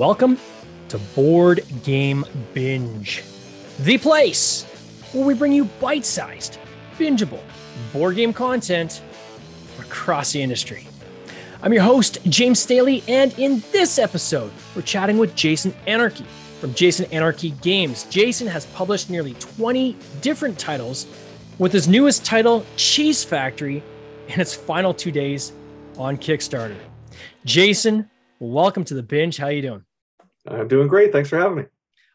welcome to Board Game Binge, the place where we bring you bite sized, bingeable board game content across the industry. I'm your host, James Staley, and in this episode, we're chatting with Jason Anarchy from Jason Anarchy Games. Jason has published nearly 20 different titles, with his newest title, Cheese Factory, in its final two days on Kickstarter. Jason, welcome to the binge. How are you doing? I'm doing great. Thanks for having me.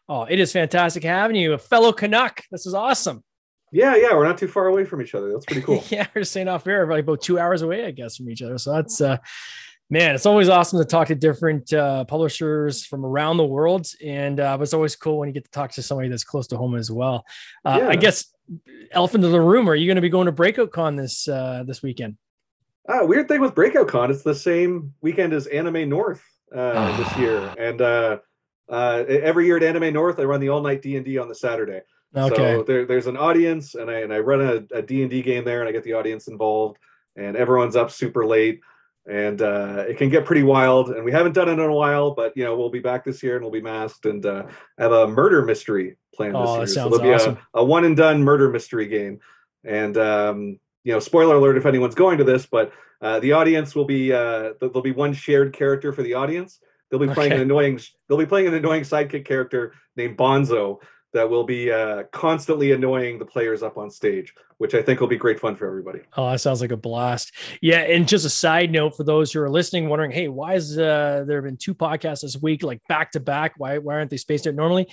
Oh, it is fantastic having you, a fellow Canuck. This is awesome. Yeah, yeah, we're not too far away from each other. That's pretty cool. yeah, we're staying off air, like about two hours away, I guess, from each other. So that's uh man, it's always awesome to talk to different uh, publishers from around the world, and uh, it's always cool when you get to talk to somebody that's close to home as well. Uh, yeah. I guess elephant in the room. Are you going to be going to Breakout Con this uh, this weekend? Uh, weird thing with Breakout Con, it's the same weekend as Anime North uh, this year, and uh, uh, every year at Anime North, I run the all night D and D on the Saturday. Okay. So there, there's an audience, and I and I run a, D and D game there, and I get the audience involved, and everyone's up super late, and uh, it can get pretty wild. And we haven't done it in a while, but you know we'll be back this year, and we'll be masked, and uh, have a murder mystery planned oh, this year. So there'll be awesome. a, a one and done murder mystery game, and um, you know, spoiler alert if anyone's going to this, but uh, the audience will be uh, there'll be one shared character for the audience. They'll be playing okay. an annoying they'll be playing an annoying sidekick character named Bonzo that will be uh, constantly annoying the players up on stage, which I think will be great fun for everybody. Oh, that sounds like a blast. Yeah, and just a side note for those who are listening, wondering, hey, why is uh, there have been two podcasts this week, like back to back? Why why aren't they spaced out normally?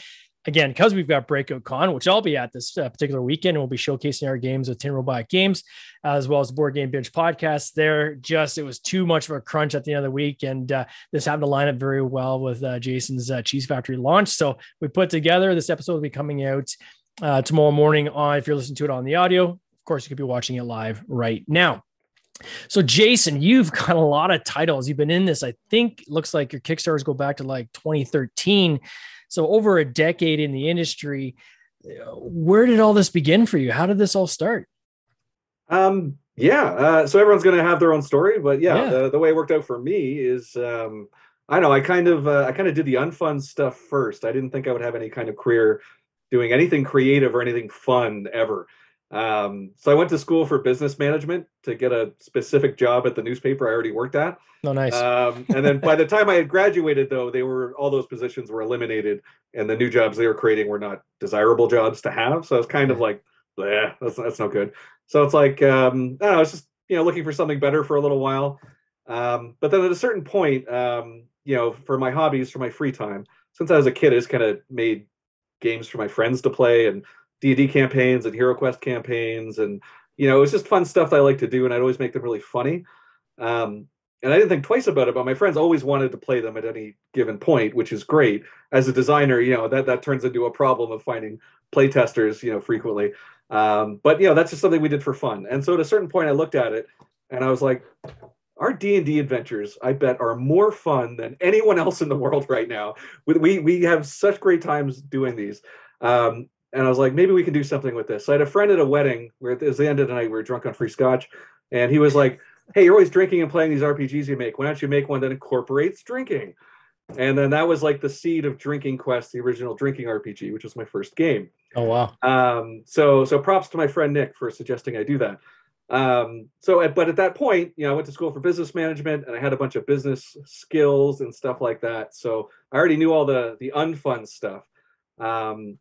Again, because we've got Breakout Con, which I'll be at this uh, particular weekend, we'll be showcasing our games with Tin Robot Games, as well as Board Game Binge podcast. There, just it was too much of a crunch at the end of the week, and uh, this happened to line up very well with uh, Jason's uh, Cheese Factory launch. So we put together this episode will be coming out uh, tomorrow morning on. If you're listening to it on the audio, of course, you could be watching it live right now. So, Jason, you've got a lot of titles. You've been in this. I think looks like your Kickstarters go back to like 2013. So over a decade in the industry, where did all this begin for you? How did this all start? Um, yeah. Uh, so everyone's going to have their own story, but yeah, yeah. The, the, way it worked out for me is, um, I know I kind of, uh, I kind of did the unfun stuff first. I didn't think I would have any kind of career doing anything creative or anything fun ever. Um, so I went to school for business management to get a specific job at the newspaper I already worked at. Oh, nice. Um, and then by the time I had graduated, though, they were all those positions were eliminated, and the new jobs they were creating were not desirable jobs to have. So I was kind of like, yeah, that's that's no good. So it's like, um, I don't know, I was just you know looking for something better for a little while. Um, but then at a certain point, um, you know, for my hobbies, for my free time, since I was a kid, I just kind of made games for my friends to play and D&D campaigns and Hero Quest campaigns, and you know, it was just fun stuff I like to do, and I'd always make them really funny. Um, and I didn't think twice about it, but my friends always wanted to play them at any given point, which is great. As a designer, you know, that that turns into a problem of finding play testers, you know, frequently. Um, but you know, that's just something we did for fun. And so at a certain point, I looked at it and I was like, our D&D adventures, I bet, are more fun than anyone else in the world right now. We we have such great times doing these. Um, and I was like, maybe we can do something with this. So I had a friend at a wedding where it was the end of the night, we were drunk on free scotch, and he was like, Hey, you're always drinking and playing these RPGs you make. Why don't you make one that incorporates drinking? And then that was like the seed of Drinking Quest, the original drinking RPG, which was my first game. Oh wow! Um, so so props to my friend Nick for suggesting I do that. Um, so at, but at that point, you know, I went to school for business management and I had a bunch of business skills and stuff like that. So I already knew all the the unfun stuff. Um,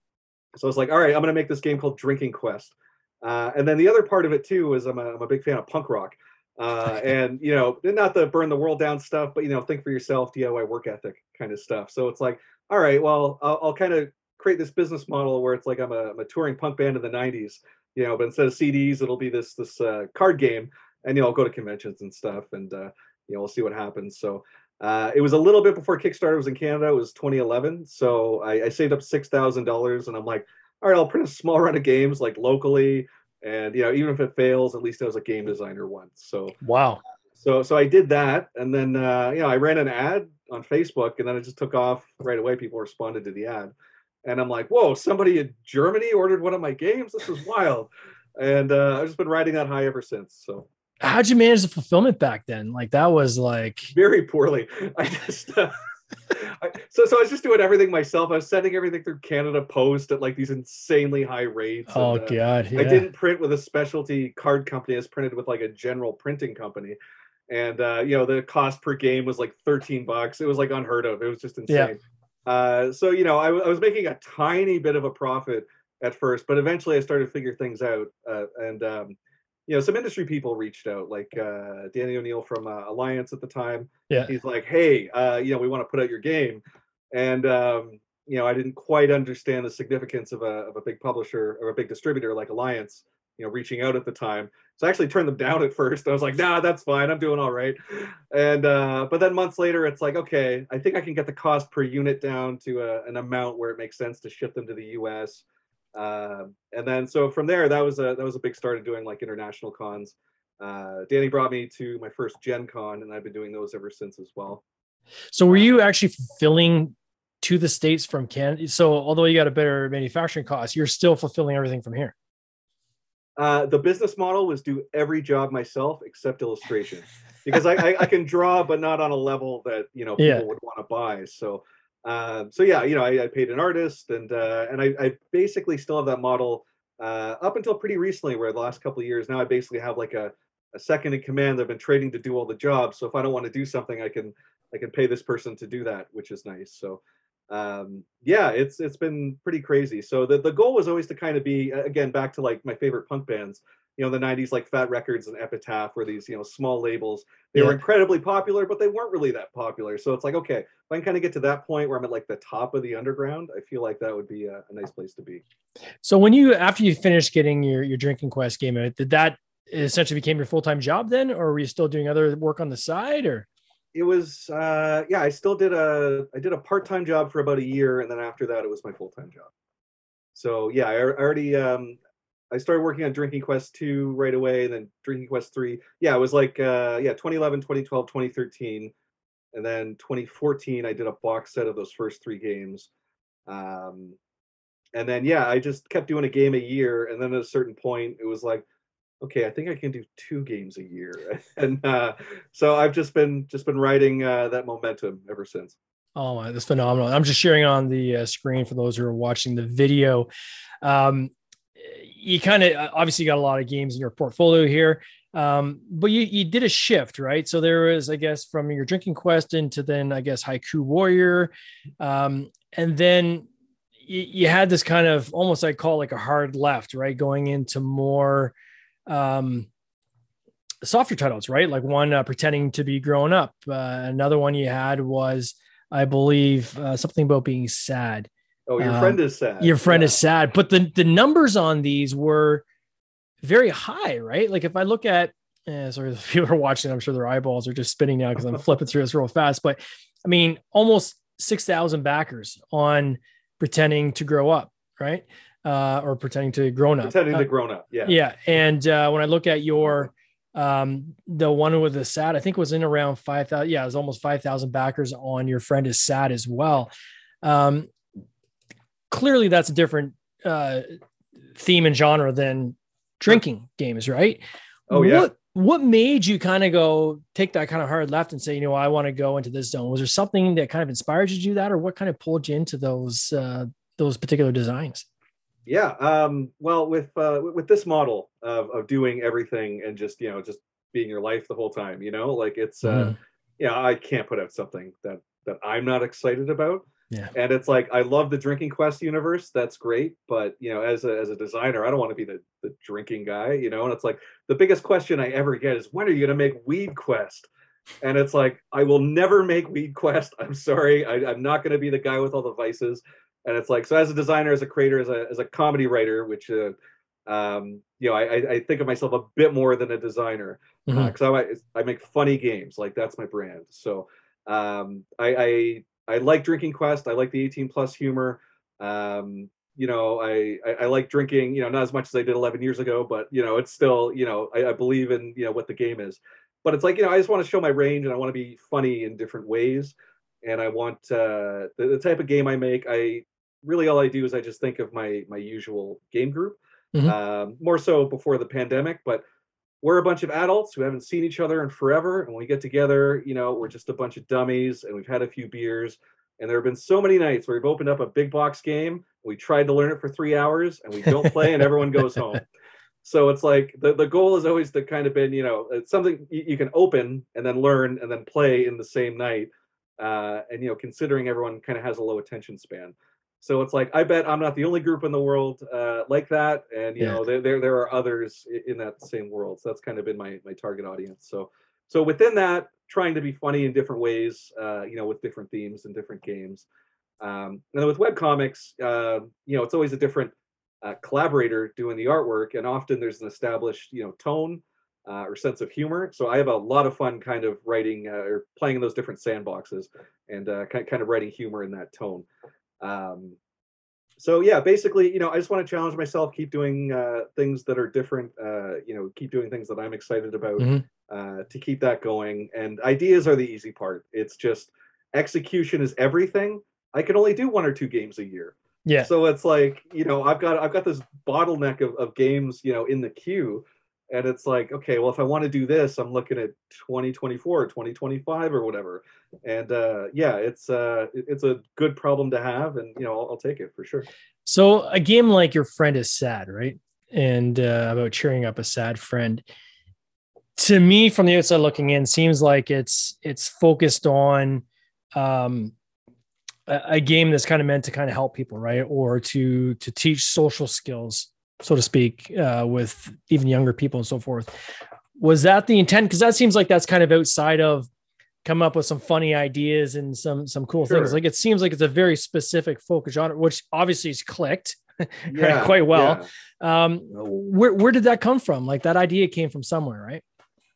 so I was like, all right, I'm going to make this game called Drinking Quest. Uh, and then the other part of it too is I'm a, I'm a big fan of punk rock. Uh, and you know, not the burn the world down stuff, but you know, think for yourself, DIY work ethic kind of stuff. So it's like, all right, well, I'll, I'll kind of create this business model where it's like I'm a, I'm a, touring punk band in the '90s, you know, but instead of CDs, it'll be this this uh, card game, and you know, I'll go to conventions and stuff, and uh, you know, we'll see what happens. So uh, it was a little bit before Kickstarter was in Canada. It was 2011, so I, I saved up six thousand dollars, and I'm like, all right, I'll print a small run of games like locally, and you know, even if it fails, at least I was a game designer once. So wow. So so I did that, and then uh, you know I ran an ad on Facebook, and then it just took off right away. People responded to the ad, and I'm like, whoa, somebody in Germany ordered one of my games. This is wild, and uh, I've just been riding that high ever since. So how'd you manage the fulfillment back then? Like that was like very poorly. I just uh, I, so so I was just doing everything myself. I was sending everything through Canada Post at like these insanely high rates. Oh and, uh, god, yeah. I didn't print with a specialty card company. I was printed with like a general printing company. And uh, you know, the cost per game was like 13 bucks. It was like unheard of. It was just insane. Yeah. Uh, so you know, I was making a tiny bit of a profit at first, but eventually I started to figure things out. Uh, and um, you know, some industry people reached out, like uh, Danny O'Neill from uh, Alliance at the time. Yeah. He's like, "Hey, uh, you know, we want to put out your game," and um, you know, I didn't quite understand the significance of a of a big publisher or a big distributor like Alliance, you know, reaching out at the time. So I actually turned them down at first. I was like, "Nah, that's fine. I'm doing all right." And uh, but then months later, it's like, okay, I think I can get the cost per unit down to a, an amount where it makes sense to ship them to the U.S. Um, and then so from there, that was a that was a big start of doing like international cons. Uh, Danny brought me to my first Gen Con, and I've been doing those ever since as well. So were you actually fulfilling to the states from Canada? So although you got a better manufacturing cost, you're still fulfilling everything from here. Uh, the business model was do every job myself except illustration, because I, I, I can draw, but not on a level that you know people Yeah. would want to buy. So, uh, so yeah, you know, I, I paid an artist, and uh, and I, I basically still have that model uh, up until pretty recently, where the last couple of years now I basically have like a, a second in command. I've been training to do all the jobs, so if I don't want to do something, I can I can pay this person to do that, which is nice. So um yeah it's it's been pretty crazy so the, the goal was always to kind of be again back to like my favorite punk bands you know the 90s like Fat Wreck Chords and epitaph were these you know small labels. They were incredibly popular but they weren't really that popular. So it's like okay if i can kind of get to that point where i'm at like the top of the underground i feel like that would be a, a nice place to be. So when you after you finished getting your your drinking quest game out, did that essentially became your full time job then, or were you still doing other work on the side? Or? It was uh yeah i still did a i did a part-time job for about a year and then after that it was my full-time job. So yeah i al- already um i started working on drinking quest 2 right away and then drinking quest 3 yeah it was like uh yeah 2011 2012 2013 and then 2014 i did a box set of those first three games um and then yeah i just kept doing a game a year and then at a certain point it was like okay i think i can do two games a year and uh so i've just been just been riding uh that momentum ever since oh my, that's phenomenal. I'm just sharing on the uh, screen for those who are watching the video. Um, you kind of obviously got a lot of games in your portfolio here. Um, but you you did a shift, right? So there was, I guess, from your drinking quest into then I guess haiku warrior, um, and then you, you had this kind of almost I call like a hard left, right? Going into more um softer titles, right? Like one uh, pretending to be grown up. Uh, another one you had was, I believe, uh, something about being sad. Oh your Um, friend is sad Your friend Yeah. is sad, but the the numbers on these were very high, right? Like if I look at, eh, sorry, the people are watching, I'm sure their eyeballs are just spinning now because I'm flipping through this real fast. But I mean, almost six thousand backers on pretending to grow up, right? Uh, or pretending to grown up. pretending Uh, to grown up yeah yeah and uh, when i look at your um the one with the sad i think was in around 5000 yeah it was almost 5000 backers on your friend is sad as well um clearly that's a different uh theme and genre than drinking games right Oh, yeah. what what made you kind of go take that kind of hard left and say you know i want to go into this zone was there something that kind of inspired you to do that or what kind of pulled you into those uh those particular designs yeah um well with uh with this model of of doing everything and just you know just being your life the whole time you know like it's uh Mhm. yeah i can't put out something that that i'm not excited about Yeah. and it's like i love the drinking quest universe that's great but you know as a as a designer i don't want to be the the drinking guy you know and it's like the biggest question i ever get is when are you going to make weed quest? And it's like i will never make weed quest i'm sorry I, i'm not going to be the guy with all the vices. And it's like so as a designer as a creator as a as a comedy writer which uh, um you know I, I think of myself a bit more than a designer because I, I make funny games like that's my brand. So um I, I i like drinking quest i like the 18 plus humor um you know I, I i like drinking you know not as much as i did 11 years ago but you know it's still you know i, I believe in you know what the game is but it's like you know i just want to show my range and i want to be funny in different ways and i want uh the, the type of game i make i really all i do is i just think of my my usual game group Mhm. um more so before the pandemic but we're a bunch of adults who haven't seen each other in forever, and when we get together, you know, we're just a bunch of dummies, and we've had a few beers. And there have been so many nights where we've opened up a big box game, we tried to learn it for three hours, and we don't play, and everyone goes home. So it's like the, the goal is always to kind of been, you know, it's something you, you can open and then learn and then play in the same night. Uh, and you know, considering everyone kind of has a low attention span. So it's like I bet I'm not the only group in the world uh, like that, and you yeah. know there, there there are others in that same world. So that's kind of been my my target audience. So so within that, trying to be funny in different ways, uh, you know, with different themes and different games. Um, and then with web comics, uh, you know, it's always a different uh, collaborator doing the artwork, and often there's an established you know tone uh, or sense of humor. So I have a lot of fun kind of writing uh, or playing in those different sandboxes and uh, kind of writing humor in that tone. Um, so yeah, basically, you know, I just want to challenge myself, keep doing uh, things that are different, uh, you know, keep doing things that I'm excited about mm-hmm. uh, to keep that going. And ideas are the easy part. It's just execution is everything. I can only do one or two games a year. Yeah. So it's like, you know, I've got I've got this bottleneck of, of games, you know, in the queue. And it's like, okay, well, if I want to do this, I'm looking at 2024 or 2025 or whatever. And uh, yeah, it's uh, it's a good problem to have, and you know, I'll, I'll take it for sure. So a game like your friend is sad, right? And uh, about cheering up a sad friend. To me, from the outside looking in, seems like it's it's focused on um, a, game that's kind of meant to kind of help people, right? Or to to teach social skills, so to speak, uh, with even younger people and so forth. Was that the intent? Because that seems like that's kind of outside of come up with some funny ideas and some some cool sure. things. Like it seems like it's a very specific focus on it, which obviously is clicked yeah, quite well. Yeah. Um, where where did that come from? Like that idea came from somewhere, right?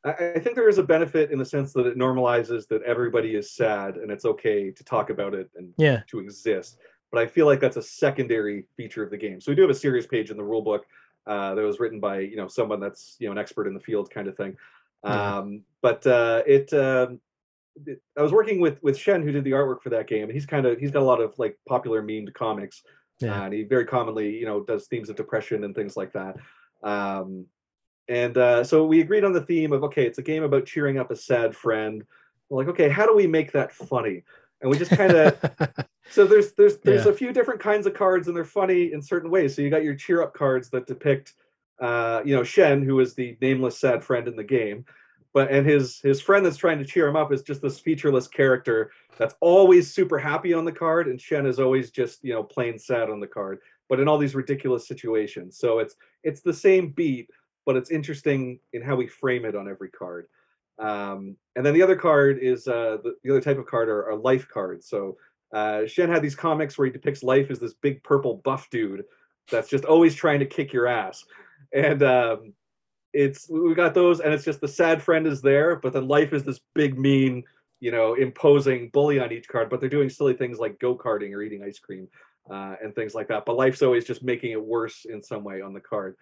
I think there is a benefit in the sense that it normalizes that everybody is sad and it's okay to talk about it and yeah. to exist. But I feel like that's a secondary feature of the game. So we do have a serious page in the rule book uh, that was written by you know someone that's you know an expert in the field kind of thing. Yeah. Um, but uh, it, um, it, I was working with with Shen who did the artwork for that game, and he's kind of he's got a lot of like popular memed comics, yeah. uh, and he very commonly you know does themes of depression and things like that. Um, and uh, so we agreed on the theme of okay, it's a game about cheering up a sad friend. We're like, okay, how do we make that funny? And we just kind of so there's there's there's yeah. a few different kinds of cards, and they're funny in certain ways. So you got your cheer up cards that depict, uh, you know, Shen, who is the nameless sad friend in the game, but and his his friend that's trying to cheer him up is just this featureless character that's always super happy on the card, and Shen is always just you know plain sad on the card, but in all these ridiculous situations. So it's it's the same beat but it's interesting in how we frame it on every card. Um, and then the other card is uh, the, the, other type of card are, are life cards. So uh, Shen had these comics where he depicts life as this big purple buff dude that's just always trying to kick your ass. And um, it's we got those, and it's just the sad friend is there, but then life is this big mean, you know, imposing bully on each card. But they're doing silly things like go karting or eating ice cream uh, and things like that. But life's always just making it worse in some way on the card.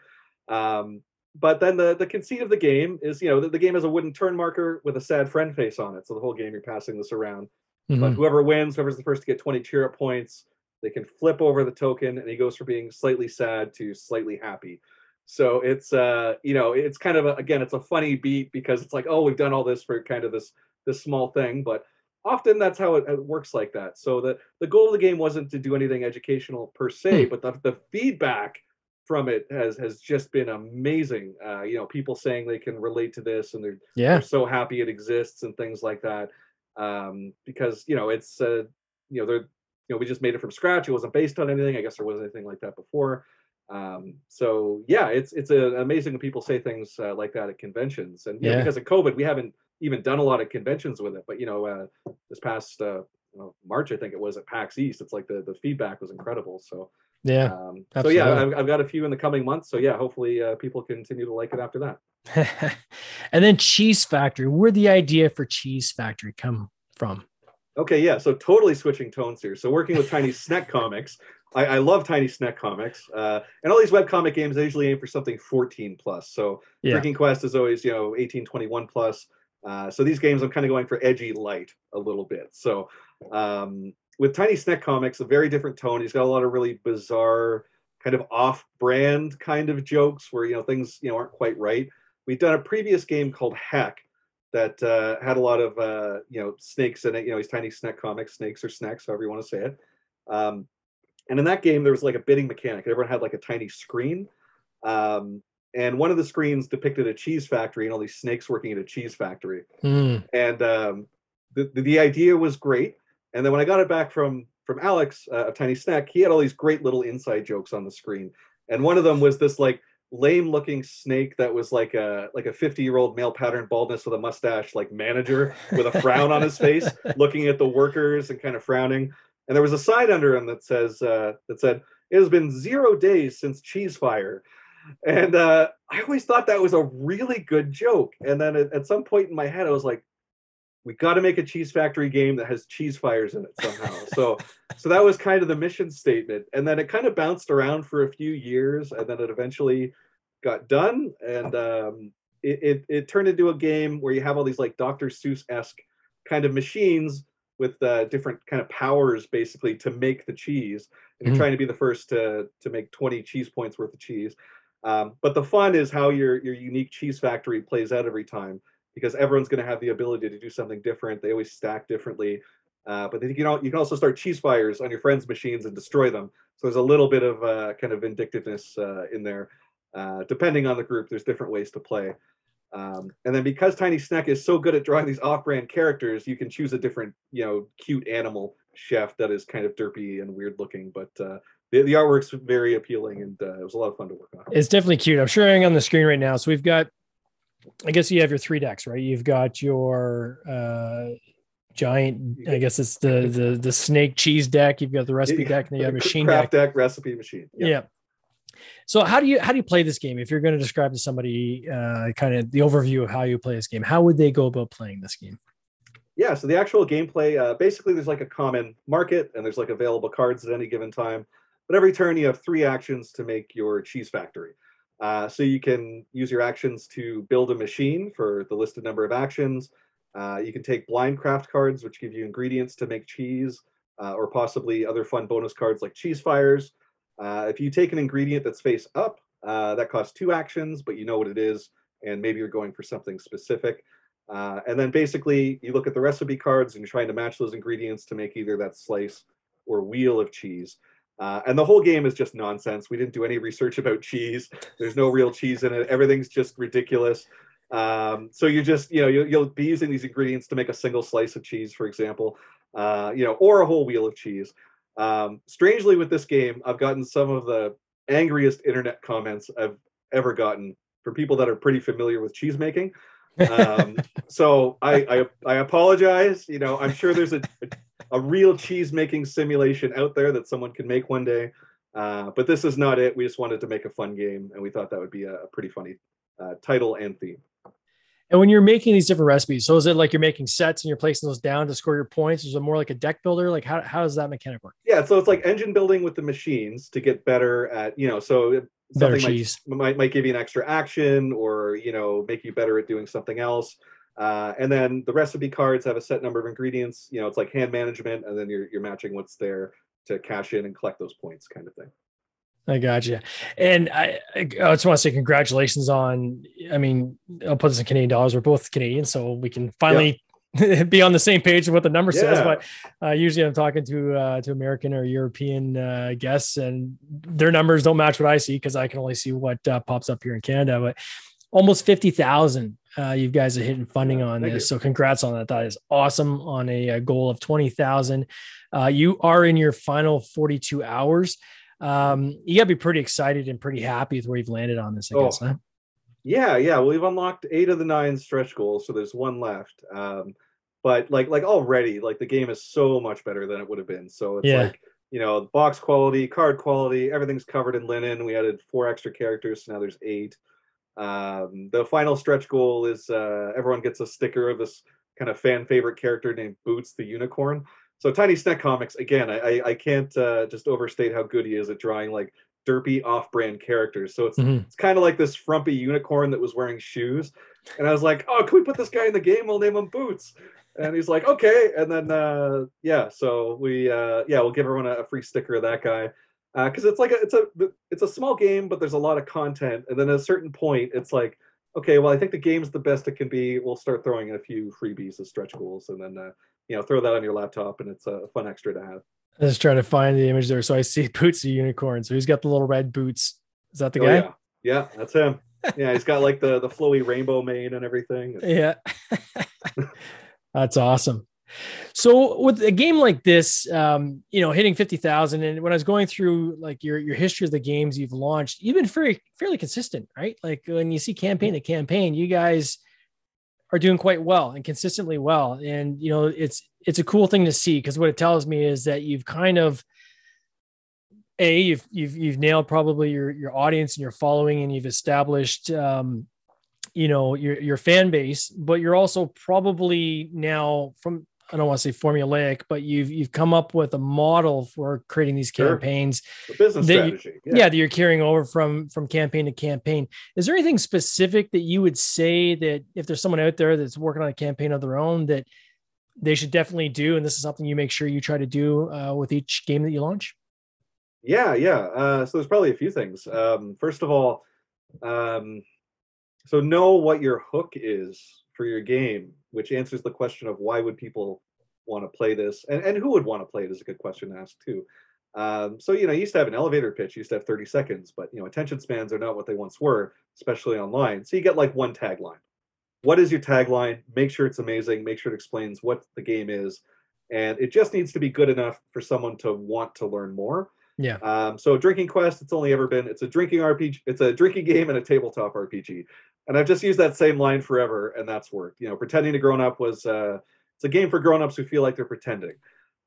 Um, but then the the conceit of the game is you know the, the, game has a wooden turn marker with a sad friend face on it so the whole game you're passing this around mm-hmm. but whoever wins whoever's the first to get 20 cheer up points they can flip over the token and he goes from being slightly sad to slightly happy so it's uh you know it's kind of a, again it's a funny beat because it's like oh we've done all this for kind of this this small thing but often that's how it, it works like that so the the goal of the game wasn't to do anything educational per se hmm. but the, the feedback from it has has just been amazing. Uh, you know, people saying they can relate to this and they're yeah they're so happy it exists and things like that. Um, because you know it's uh, you know they're you know we just made it from scratch. It wasn't based on anything. I guess there wasn't anything like that before. Um, so yeah, it's it's uh, amazing when people say things uh, like that at conventions. And yeah, know, because of COVID, we haven't even done a lot of conventions with it. But you know, uh, this past uh, March, I think it was at PAX East. It's like the the feedback was incredible. So yeah. Um, so yeah, I've, I've, got a few in the coming months. So yeah, hopefully uh, people continue to like it after that. and then Cheese Factory. Where the idea for Cheese Factory come from? Okay, yeah. So totally switching tones here. So working with Tiny Sneck Comics. I, I, love Tiny Snek Comics. Uh, and all these web comic games, they usually aim for something 14 plus. So yeah. Drinking Quest is always, you know, 18, 21 plus. Uh, so these games, I'm kind of going for edgy light a little bit. So um, with Tiny Snek Comics, a very different tone. He's got a lot of really bizarre, kind of off-brand kind of jokes where you know things you know aren't quite right. We've done a previous game called Heck that uh, had a lot of uh, you know snakes in it. You know, these tiny snack comics, snakes or snacks, however you want to say it. Um, and in that game, there was like a bidding mechanic. Everyone had like a tiny screen, um, and one of the screens depicted a cheese factory and all these snakes working at a cheese factory. Mm. And um, the the idea was great. And then when I got it back from from Alex, uh, a tiny snack, he had all these great little inside jokes on the screen. And one of them was this like lame looking snake that was like a like a 50 year old male pattern baldness with a mustache like manager with a frown on his face looking at the workers and kind of frowning. And there was a sign under him that says uh, that said it has been zero days since cheese fire. And uh, i always thought that was a really good joke. And then at, at some point in my head i was like we got to make a cheese factory game that has cheese fires in it somehow. So so that was kind of the mission statement. And then it kind of bounced around for a few years and then it eventually got done. And um, it, it, it turned into a game where you have all these like dr seuss-esque kind of machines with uh, different kind of powers basically to make the cheese. And you're Mhm. trying to be the first to to make 20 cheese points worth of cheese. Um, but the fun is how your your unique cheese factory plays out every time because everyone's going to have the ability to do something different they always stack differently uh, but then you can, al- you can also start cheese fires on your friends' machines and destroy them. So there's a little bit of uh, kind of vindictiveness uh, in there. Uh, depending on the group, there's different ways to play. Um, and then because Tiny Snack is so good at drawing these off-brand characters, you can choose a different, you know, cute animal chef that is kind of derpy and weird looking. But uh, the, the artwork's very appealing, and uh, it was a lot of fun to work on. It's definitely cute. I'm showing on the screen right now. So we've got, I guess you have your three decks, right? You've got your uh, giant, I guess it's the the the snake cheese deck. You've got the recipe Yeah, deck, and then you have machine craft deck. deck recipe machine. Yeah. So how do you how do you play this game? If you're going to describe to somebody uh, kind of the overview of how you play this game, how would they go about playing this game? yeah so the actual gameplay uh, basically there's like a common market and there's like available cards at any given time but every turn you have three actions to make your cheese factory uh, so you can use your actions to build a machine for the listed number of actions. Uh, you can take blind craft cards which give you ingredients to make cheese uh, or possibly other fun bonus cards like cheese fires. Uh, if you take an ingredient that's face up uh, that costs two actions but you know what it is and maybe you're going for something specific. Uh, and then basically you look at the recipe cards and you're trying to match those ingredients to make either that slice or wheel of cheese. Uh, and the whole game is just nonsense. We didn't do any research about cheese. There's no real cheese in it. Everything's just ridiculous. Um, so you just, you know, you'll, you'll be using these ingredients to make a single slice of cheese, for example, uh, you know, or a whole wheel of cheese. Um, strangely, with this game, I've gotten some of the angriest internet comments I've ever gotten from people that are pretty familiar with cheese making um, so I, I I apologize. You know, I'm sure there's a a real cheese making simulation out there that someone can make one day, uh, but this is not it. We just wanted to make a fun game, and we thought that would be a, a pretty funny uh, title and theme. And when you're making these different recipes, so is it like you're making sets and you're placing those down to score your points? Is it more like a deck builder? Like how, how does that mechanic work? Yeah, so it's like engine building with the machines to get better at you know. So something might, cheese. might might give you an extra action, or you know, make you better at doing something else. Uh, and then the recipe cards have a set number of ingredients. You know, it's like hand management, and then you're you're matching what's there to cash in and collect those points, kind of thing. I got you. And I, I I just want to say congratulations on, I mean, I'll put this in Canadian dollars. We're both Canadian, so we can finally be on the same page of what the number says. But uh, usually I'm talking to, uh, to American or European uh, guests and their numbers don't match what I see because I can only see what uh, pops up here in Canada. But almost 50,000 uh, you guys are hitting funding Yeah, on thank this. you. So congrats on that. That is awesome on a, a goal of 20,000. Uh, you are in your final 42 hours. Um, you gotta be pretty excited and pretty happy with where you've landed on this, I Oh, guess. Huh? Yeah, yeah. Well, we've unlocked eight of the nine stretch goals, so there's one left. Um, but like like already, like the game is so much better than it would have been. So it's Yeah. like you know, box quality, card quality, everything's covered in linen. We added four extra characters, so now there's eight. Um, the final stretch goal is uh, everyone gets a sticker of this kind of fan favorite character named Boots the Unicorn. So Tiny Snack Comics, again, I I, I can't uh, just overstate how good he is at drawing like derpy off-brand characters. So it's Mhm. it's kind of like this frumpy unicorn that was wearing shoes. And I was like, oh, can we put this guy in the game? We'll name him Boots. And he's like, okay. And then uh yeah, so we uh yeah, we'll give everyone a, a free sticker of that guy. Uh, because it's like a, it's a it's a small game, but there's a lot of content. And then at a certain point, it's like okay, well, I think the game's the best it can be. We'll start throwing in a few freebies as stretch goals, and then uh, you know throw that on your laptop, and it's a fun extra to have. I just trying to find the image there. So I see Boots a unicorn. So he's got the little red boots. Is that the oh, guy? Yeah. yeah, that's him. yeah, he's got like the the flowy rainbow mane and everything. Yeah, that's awesome. So with a game like this, um, you know, hitting fifty thousand, and when I was going through like your your history of the games you've launched, you've been very fairly consistent, right? Like when you see campaign to campaign, you guys are doing quite well and consistently well, and you know, it's it's a cool thing to see because what it tells me is that you've kind of a you've you've you've nailed probably your your audience and your following, and you've established um, you know your your fan base, but you're also probably now from I don't want to say formulaic, but you've you've come up with a model for creating these campaigns. Sure. business strategy. You, yeah. yeah, that you're carrying over from from campaign to campaign. Is there anything specific that you would say that if there's someone out there that's working on a campaign of their own that they should definitely do, and this is something you make sure you try to do uh, with each game that you launch? Yeah, yeah. Uh, so there's probably a few things. Um, first of all, um, so know what your hook is for your game, which answers the question of why would people want to play this, and and who would want to play it is a good question to ask too. Um, so you know, you used to have an elevator pitch, you used to have 30 seconds, but you know, attention spans are not what they once were, especially online. So you get like one tagline what is your tagline? Make sure it's amazing. Make sure it explains what the game is, and it just needs to be good enough for someone to want to learn more. Yeah. Um, so Drinking Quest, it's only ever been it's a drinking RPG, it's a drinking game and a tabletop RPG, and I've just used that same line forever, and that's worked. You know, pretending to grown up was uh, it's a game for grown-ups who feel like they're pretending.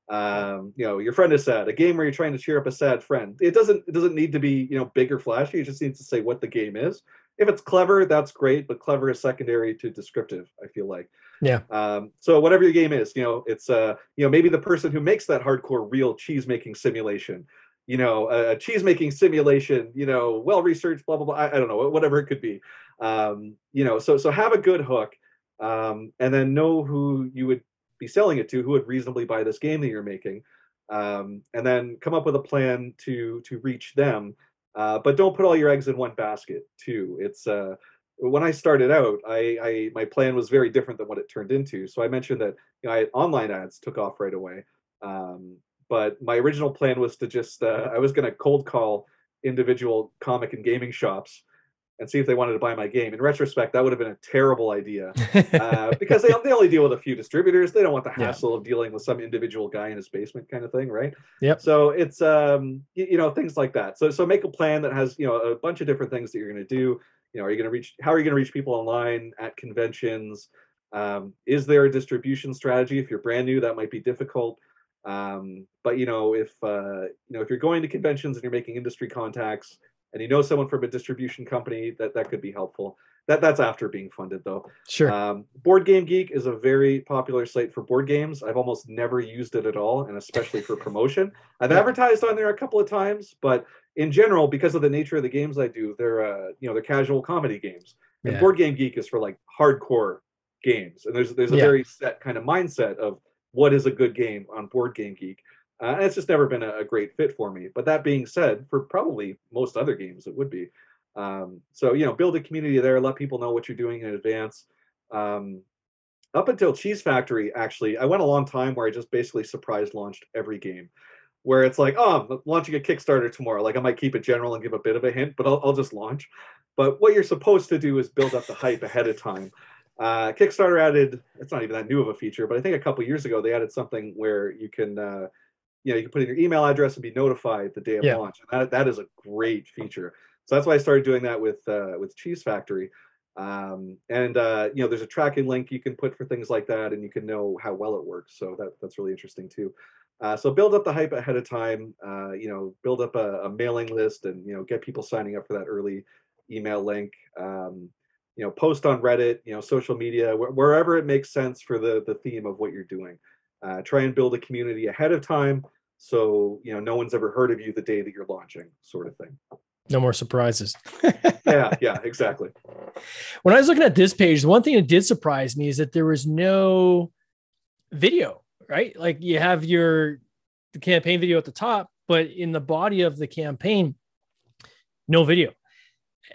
Um, you know, your friend is sad. A game where you're trying to cheer up a sad friend. It doesn't it doesn't need to be you know big or flashy. It just needs to say what the game is if it's clever, that's great, but clever is secondary to descriptive. I feel like. Yeah. Um, so whatever your game is, you know, it's uh, you know, maybe the person who makes that hardcore real cheese making simulation, you know, a, cheese making simulation, you know, well researched, blah blah blah. I, I, don't know, whatever it could be. Um, you know, so so have a good hook, um, and then know who you would be selling it to, who would reasonably buy this game that you're making, um, and then come up with a plan to to reach them uh, but don't put all your eggs in one basket too. It's uh, when I started out, I, I, my plan was very different than what it turned into. So I mentioned that you know, I, online ads took off right away. Um, but my original plan was to just uh, I was going to cold call individual comic and gaming shops and see if they wanted to buy my game. In retrospect, that would have been a terrible idea uh, because they, they only deal with a few distributors. They don't want the hassle yeah. of dealing with some individual guy in his basement kind of thing, right? Yep. So it's um you, you know things like that. So so make a plan that has you know a bunch of different things that you're going to do. You know, are you going to reach? How are you going to reach people online at conventions? Um, is there a distribution strategy? If you're brand new, that might be difficult. Um, but you know, if uh, you know if you're going to conventions and you're making industry contacts, and you know someone from a distribution company that that could be helpful. That that's after being funded though. Sure. Um, board game geek is a very popular site for board games. I've almost never used it at all and especially for promotion. I've yeah. advertised on there a couple of times but in general because of the nature of the games i do they're uh, you know they're casual comedy games. And yeah. board game geek is for like hardcore games. And there's there's a yeah. very set kind of mindset of what is a good game on board game geek uh, and it's just never been a, a, great fit for me. But that being said, for probably most other games, it would be. Um, so you know, build a community there, let people know what you're doing in advance. Um, up until Cheese Factory, actually, I went a long time where I just basically surprise launched every game. Where it's like, oh, I'm launching a Kickstarter tomorrow. Like I might keep it general and give a bit of a hint, but I'll, I'll just launch. But what you're supposed to do is build up the hype ahead of time. Uh, Kickstarter added, it's not even that new of a feature, but I think a couple years ago they added something where you can uh, you know you can put in your email address and be notified the day of yeah. launch. And that that is a great feature. So that's why I started doing that with uh, with Cheese Factory. Um, and uh, you know, there's a tracking link you can put for things like that, and you can know how well it works. So that that's really interesting too. Uh, so build up the hype ahead of time. Uh, you know, build up a, a, mailing list, and you know, get people signing up for that early email link. Um, you know, post on Reddit. You know, social media, wh- wherever it makes sense for the the theme of what you're doing. Uh, try and build a community ahead of time so you know no one's ever heard of you the day that you're launching sort of thing no more surprises yeah yeah exactly when i was looking at this page the one thing that did surprise me is that there was no video right like you have your the campaign video at the top but in the body of the campaign no video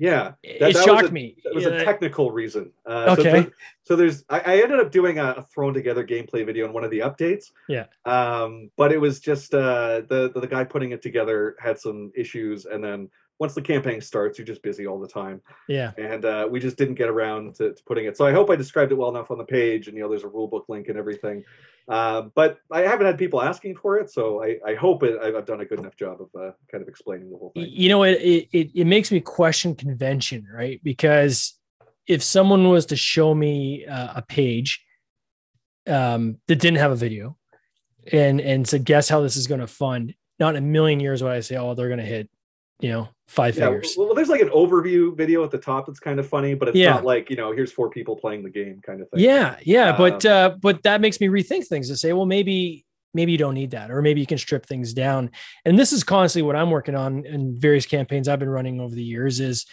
Yeah, it that shocked a, me. it was Yeah, a technical reason. Uh, so- Okay. So, so there's, I, I ended up doing a, a thrown together gameplay video in one of the updates. Yeah. Um, but it was just uh, the, the the guy putting it together had some issues, and then once the campaign starts, you're just busy all the time, yeah. and uh, we just didn't get around to, to putting it. So I hope I described it well enough on the page, and you know, there's a rule book link and everything. Uh, but I haven't had people asking for it, so I, I hope it, I've done a good enough job of uh, kind of explaining the whole thing. you know it, it it it makes me question convention right because if someone was to show me uh, a page um that didn't have a video and and said guess how this is going to fund not in a million years would i say oh they're going to hit you know five Yeah, figures well, there's like an overview video at the top that's kind of funny, but it's Yeah. not like you know, here's four people playing the game kind of thing. yeah yeah but Um, uh but that makes me rethink things to say well maybe maybe you don't need that or maybe you can strip things down and this is constantly what i'm working on in various campaigns i've been running over the years is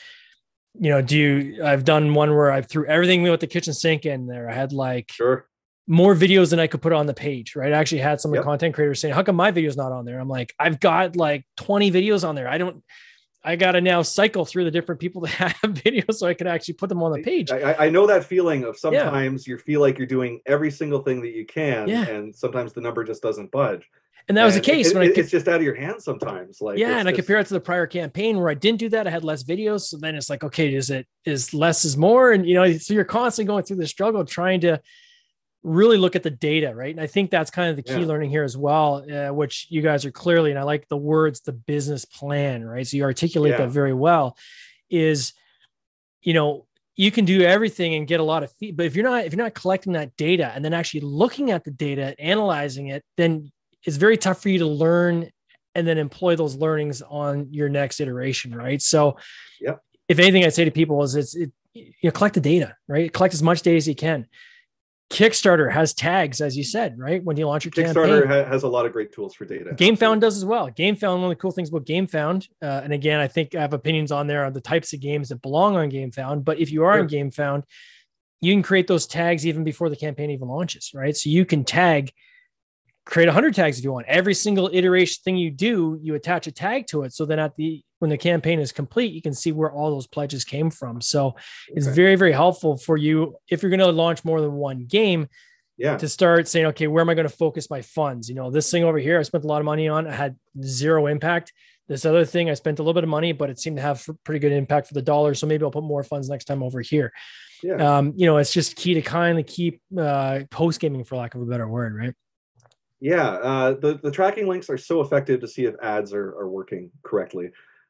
you know do you i've done one where i threw everything with the kitchen sink in there i had like Sure. more videos than i could put on the page right i actually had some Yep. content creators saying how come my video's not on there i'm like i've got like 20 videos on there i don't i gotta now cycle through the different people that have videos so i can actually put them on the page I, I- I know that feeling of sometimes you feel like you're doing every single thing that you can, Yeah. and sometimes the number just doesn't budge. and that was the case it- when i it- com- it's just out of your hands sometimes. Like yeah and i compare it to the prior campaign where i didn't do that i had less videos so then it's like okay is it is less is more and you know so you're constantly going through the struggle trying to really look at the data right and i think that's kind of the key Yeah. learning here as well uh, which you guys are clearly and i like the words the business plan right so you articulate Yeah. that very well is you know you can do everything and get a lot of feed but if you're not if you're not collecting that data and then actually looking at the data analyzing it then it's very tough for you to learn and then employ those learnings on your next iteration right so Yep. if anything i'd say to people is it's it, you know, collect the data right collect as much data as you can kickstarter has tags as you said right when you launch your Kickstarter campaign ha- has a lot of great tools for data. GameFound does as well. GameFound, one of the cool things about GameFound, uh, and again, I think I have opinions on there on the types of games that belong on GameFound. But if you are on GameFound, you can create those tags even before the campaign even launches, right? So you can tag, create 100 tags if you want. Every single iteration thing you do, you attach a tag to it. So then at the when the campaign is complete, you can see where all those pledges came from. So it's Okay. very, very helpful for you if you're going to launch more than one game Yeah. to start saying, okay, where am I going to focus my funds? You know, this thing over here, I spent a lot of money on, I had zero impact. This other thing, I spent a little bit of money, but it seemed to have pretty good impact for the dollar. So maybe I'll put more funds next time over here. Yeah. Um, you know, it's just key to kind of keep uh, post gaming, for lack of a better word, right? Yeah, uh, the the tracking links are so effective to see if ads are, are working correctly.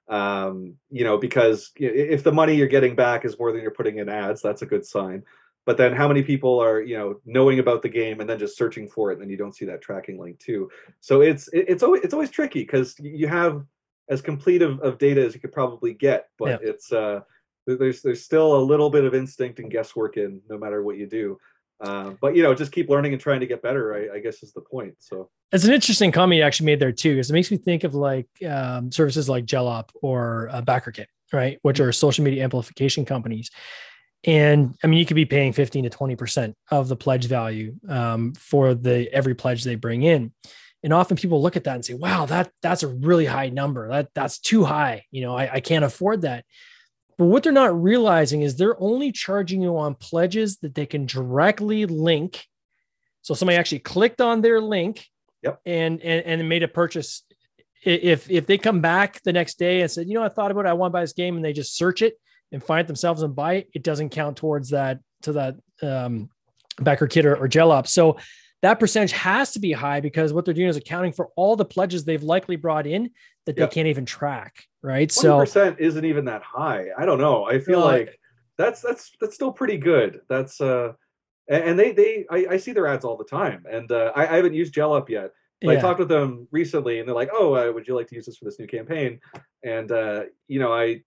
Um, you know, because if the money you're getting back is more than you're putting in ads, that's a good sign. But then, how many people are you know knowing about the game and then just searching for it, and then you don't see that tracking link too? So it's it's always it's always tricky because you have as complete of, of data as you could probably get, but it's uh, there's there's still a little bit of instinct and guesswork in no matter what you do. Uh, but you know, just keep learning and trying to get better. I, I guess is the point. So It's an interesting comment you actually made there too, because it makes me think of like um, services like Jellop or uh, BackerKit, right? Which are social media amplification companies. And I mean, you could be paying 15 to 20% of the pledge value um, for the every pledge they bring in. And often people look at that and say, wow, that that's a really high number. That that's too high. You know, I, I can't afford that. But what they're not realizing is they're only charging you on pledges that they can directly link. So somebody actually clicked on their link Yep. and, and and made a purchase. If if they come back the next day and said, you know, I thought about it, I want to buy this game, and they just search it and find it themselves and buy it, it doesn't count towards that to that um, backer kit or, or Jellop. So that percentage has to be high because what they're doing is accounting for all the pledges they've likely brought in that Yep. they can't even track. Right. twenty So percent isn't even that high. I don't know. I feel like that's that's that's still pretty good. That's uh, and, they they I, I see their ads all the time, and uh, I, I haven't used Jellop yet. But I talked with them recently, and they're like, "Oh, uh, would you like to use this for this new campaign?" And uh, you know, I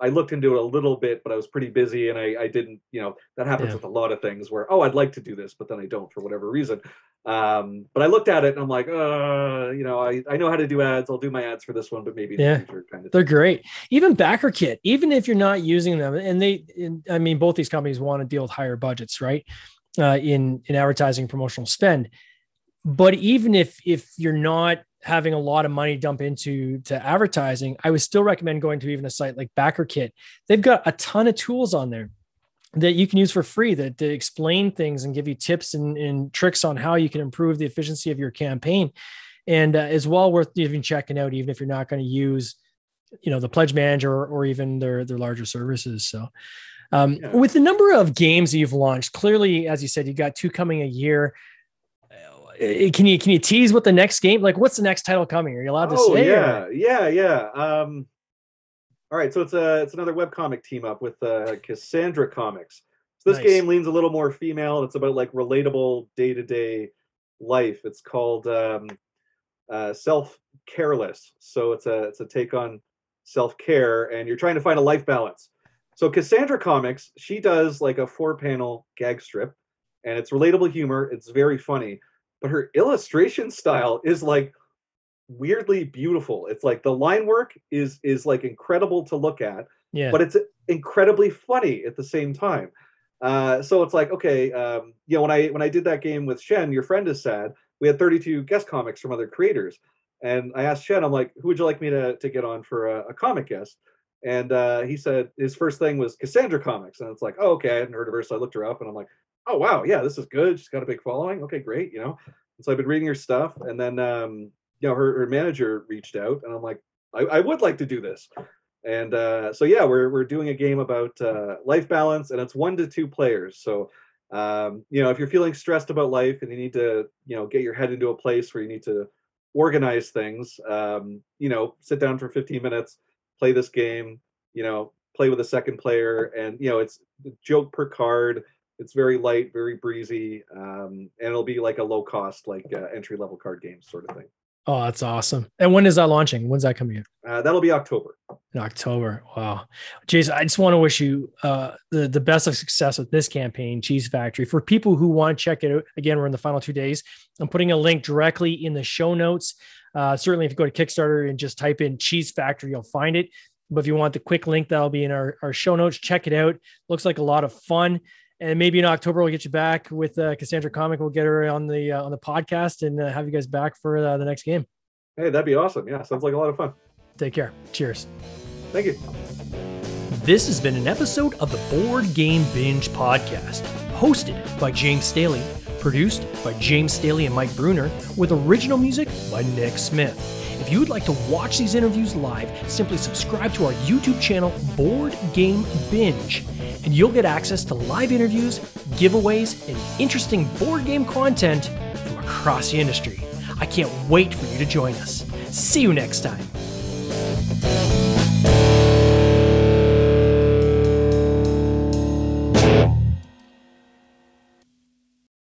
I looked into it a little bit, but I was pretty busy, and I I didn't. You know, that happens Yeah. with a lot of things where oh, I'd like to do this, but then I don't for whatever reason. Um, but I looked at it, and I'm like, uh, you know, I I know how to do ads. I'll do my ads for this one, but maybe Yeah. the kind of. They're great. Even Backer Kit, even if you're not using them, and they, and, I mean, both these companies want to deal with higher budgets, right? Uh, in in advertising, promotional spend. But even if if you're not having a lot of money dump into to advertising, I would still recommend going to even a site like BackerKit. They've got a ton of tools on there that you can use for free that, that explain things and give you tips and, and, tricks on how you can improve the efficiency of your campaign. And uh, is well worth even checking out, even if you're not going to use, you know, the pledge manager or, or even their, their larger services. So um, yeah. with the number of games that you've launched, clearly, as you said, you got two coming a year. Uh, can you, can you tease what the next game, like what's the next title coming? Are you allowed to oh, say? Yeah, or? yeah, yeah. Um, all right, so it's a it's another webcomic team up with uh, Cassandra Comics. So this nice. game leans a little more female. It's about like relatable day to day life. It's called um, uh, Self Careless. So it's a it's a take on self care, and you're trying to find a life balance. So Cassandra Comics, she does like a four panel gag strip, and it's relatable humor. It's very funny, but her illustration style is like weirdly beautiful. It's like the line work is is like incredible to look at, yeah. but it's incredibly funny at the same time. Uh, so it's like okay, um, you know, when I when I did that game with Shen, your friend is sad. We had 32 guest comics from other creators, and I asked Shen, I'm like, who would you like me to to get on for a, a comic guest? And uh, he said his first thing was Cassandra Comics, and it's like, oh, okay, I hadn't heard of her, so I looked her up, and I'm like, oh wow, yeah, this is good. She's got a big following. Okay, great, you know. And so I've been reading her stuff, and then um, you know her, her manager reached out and i'm like I, I would like to do this and uh, so yeah we're, we're doing a game about uh, life balance and it's one to two players so um, you know if you're feeling stressed about life and you need to you know get your head into a place where you need to organize things um, you know sit down for 15 minutes play this game you know play with a second player and you know it's joke per card it's very light very breezy um, and it'll be like a low cost like uh, entry level card game sort of thing Oh, that's awesome. And when is that launching? When's that coming in? Uh, that'll be October. In October. Wow. Jason, I just want to wish you uh, the, the best of success with this campaign, Cheese Factory. For people who want to check it out, again, we're in the final two days. I'm putting a link directly in the show notes. Uh, certainly, if you go to Kickstarter and just type in Cheese Factory, you'll find it. But if you want the quick link, that'll be in our, our show notes. Check it out. Looks like a lot of fun and maybe in October we'll get you back with uh, Cassandra Comic. We'll get her on the uh, on the podcast and uh, have you guys back for uh, the next game. Hey, that'd be awesome. Yeah, sounds like a lot of fun. Take care. Cheers. Thank you. This has been an episode of the Board Game Binge podcast, hosted by James Staley, produced by James Staley and Mike Bruner, with original music by Nick Smith. If you would like to watch these interviews live, simply subscribe to our YouTube channel, Board Game Binge, and you'll get access to live interviews, giveaways, and interesting board game content from across the industry. I can't wait for you to join us. See you next time.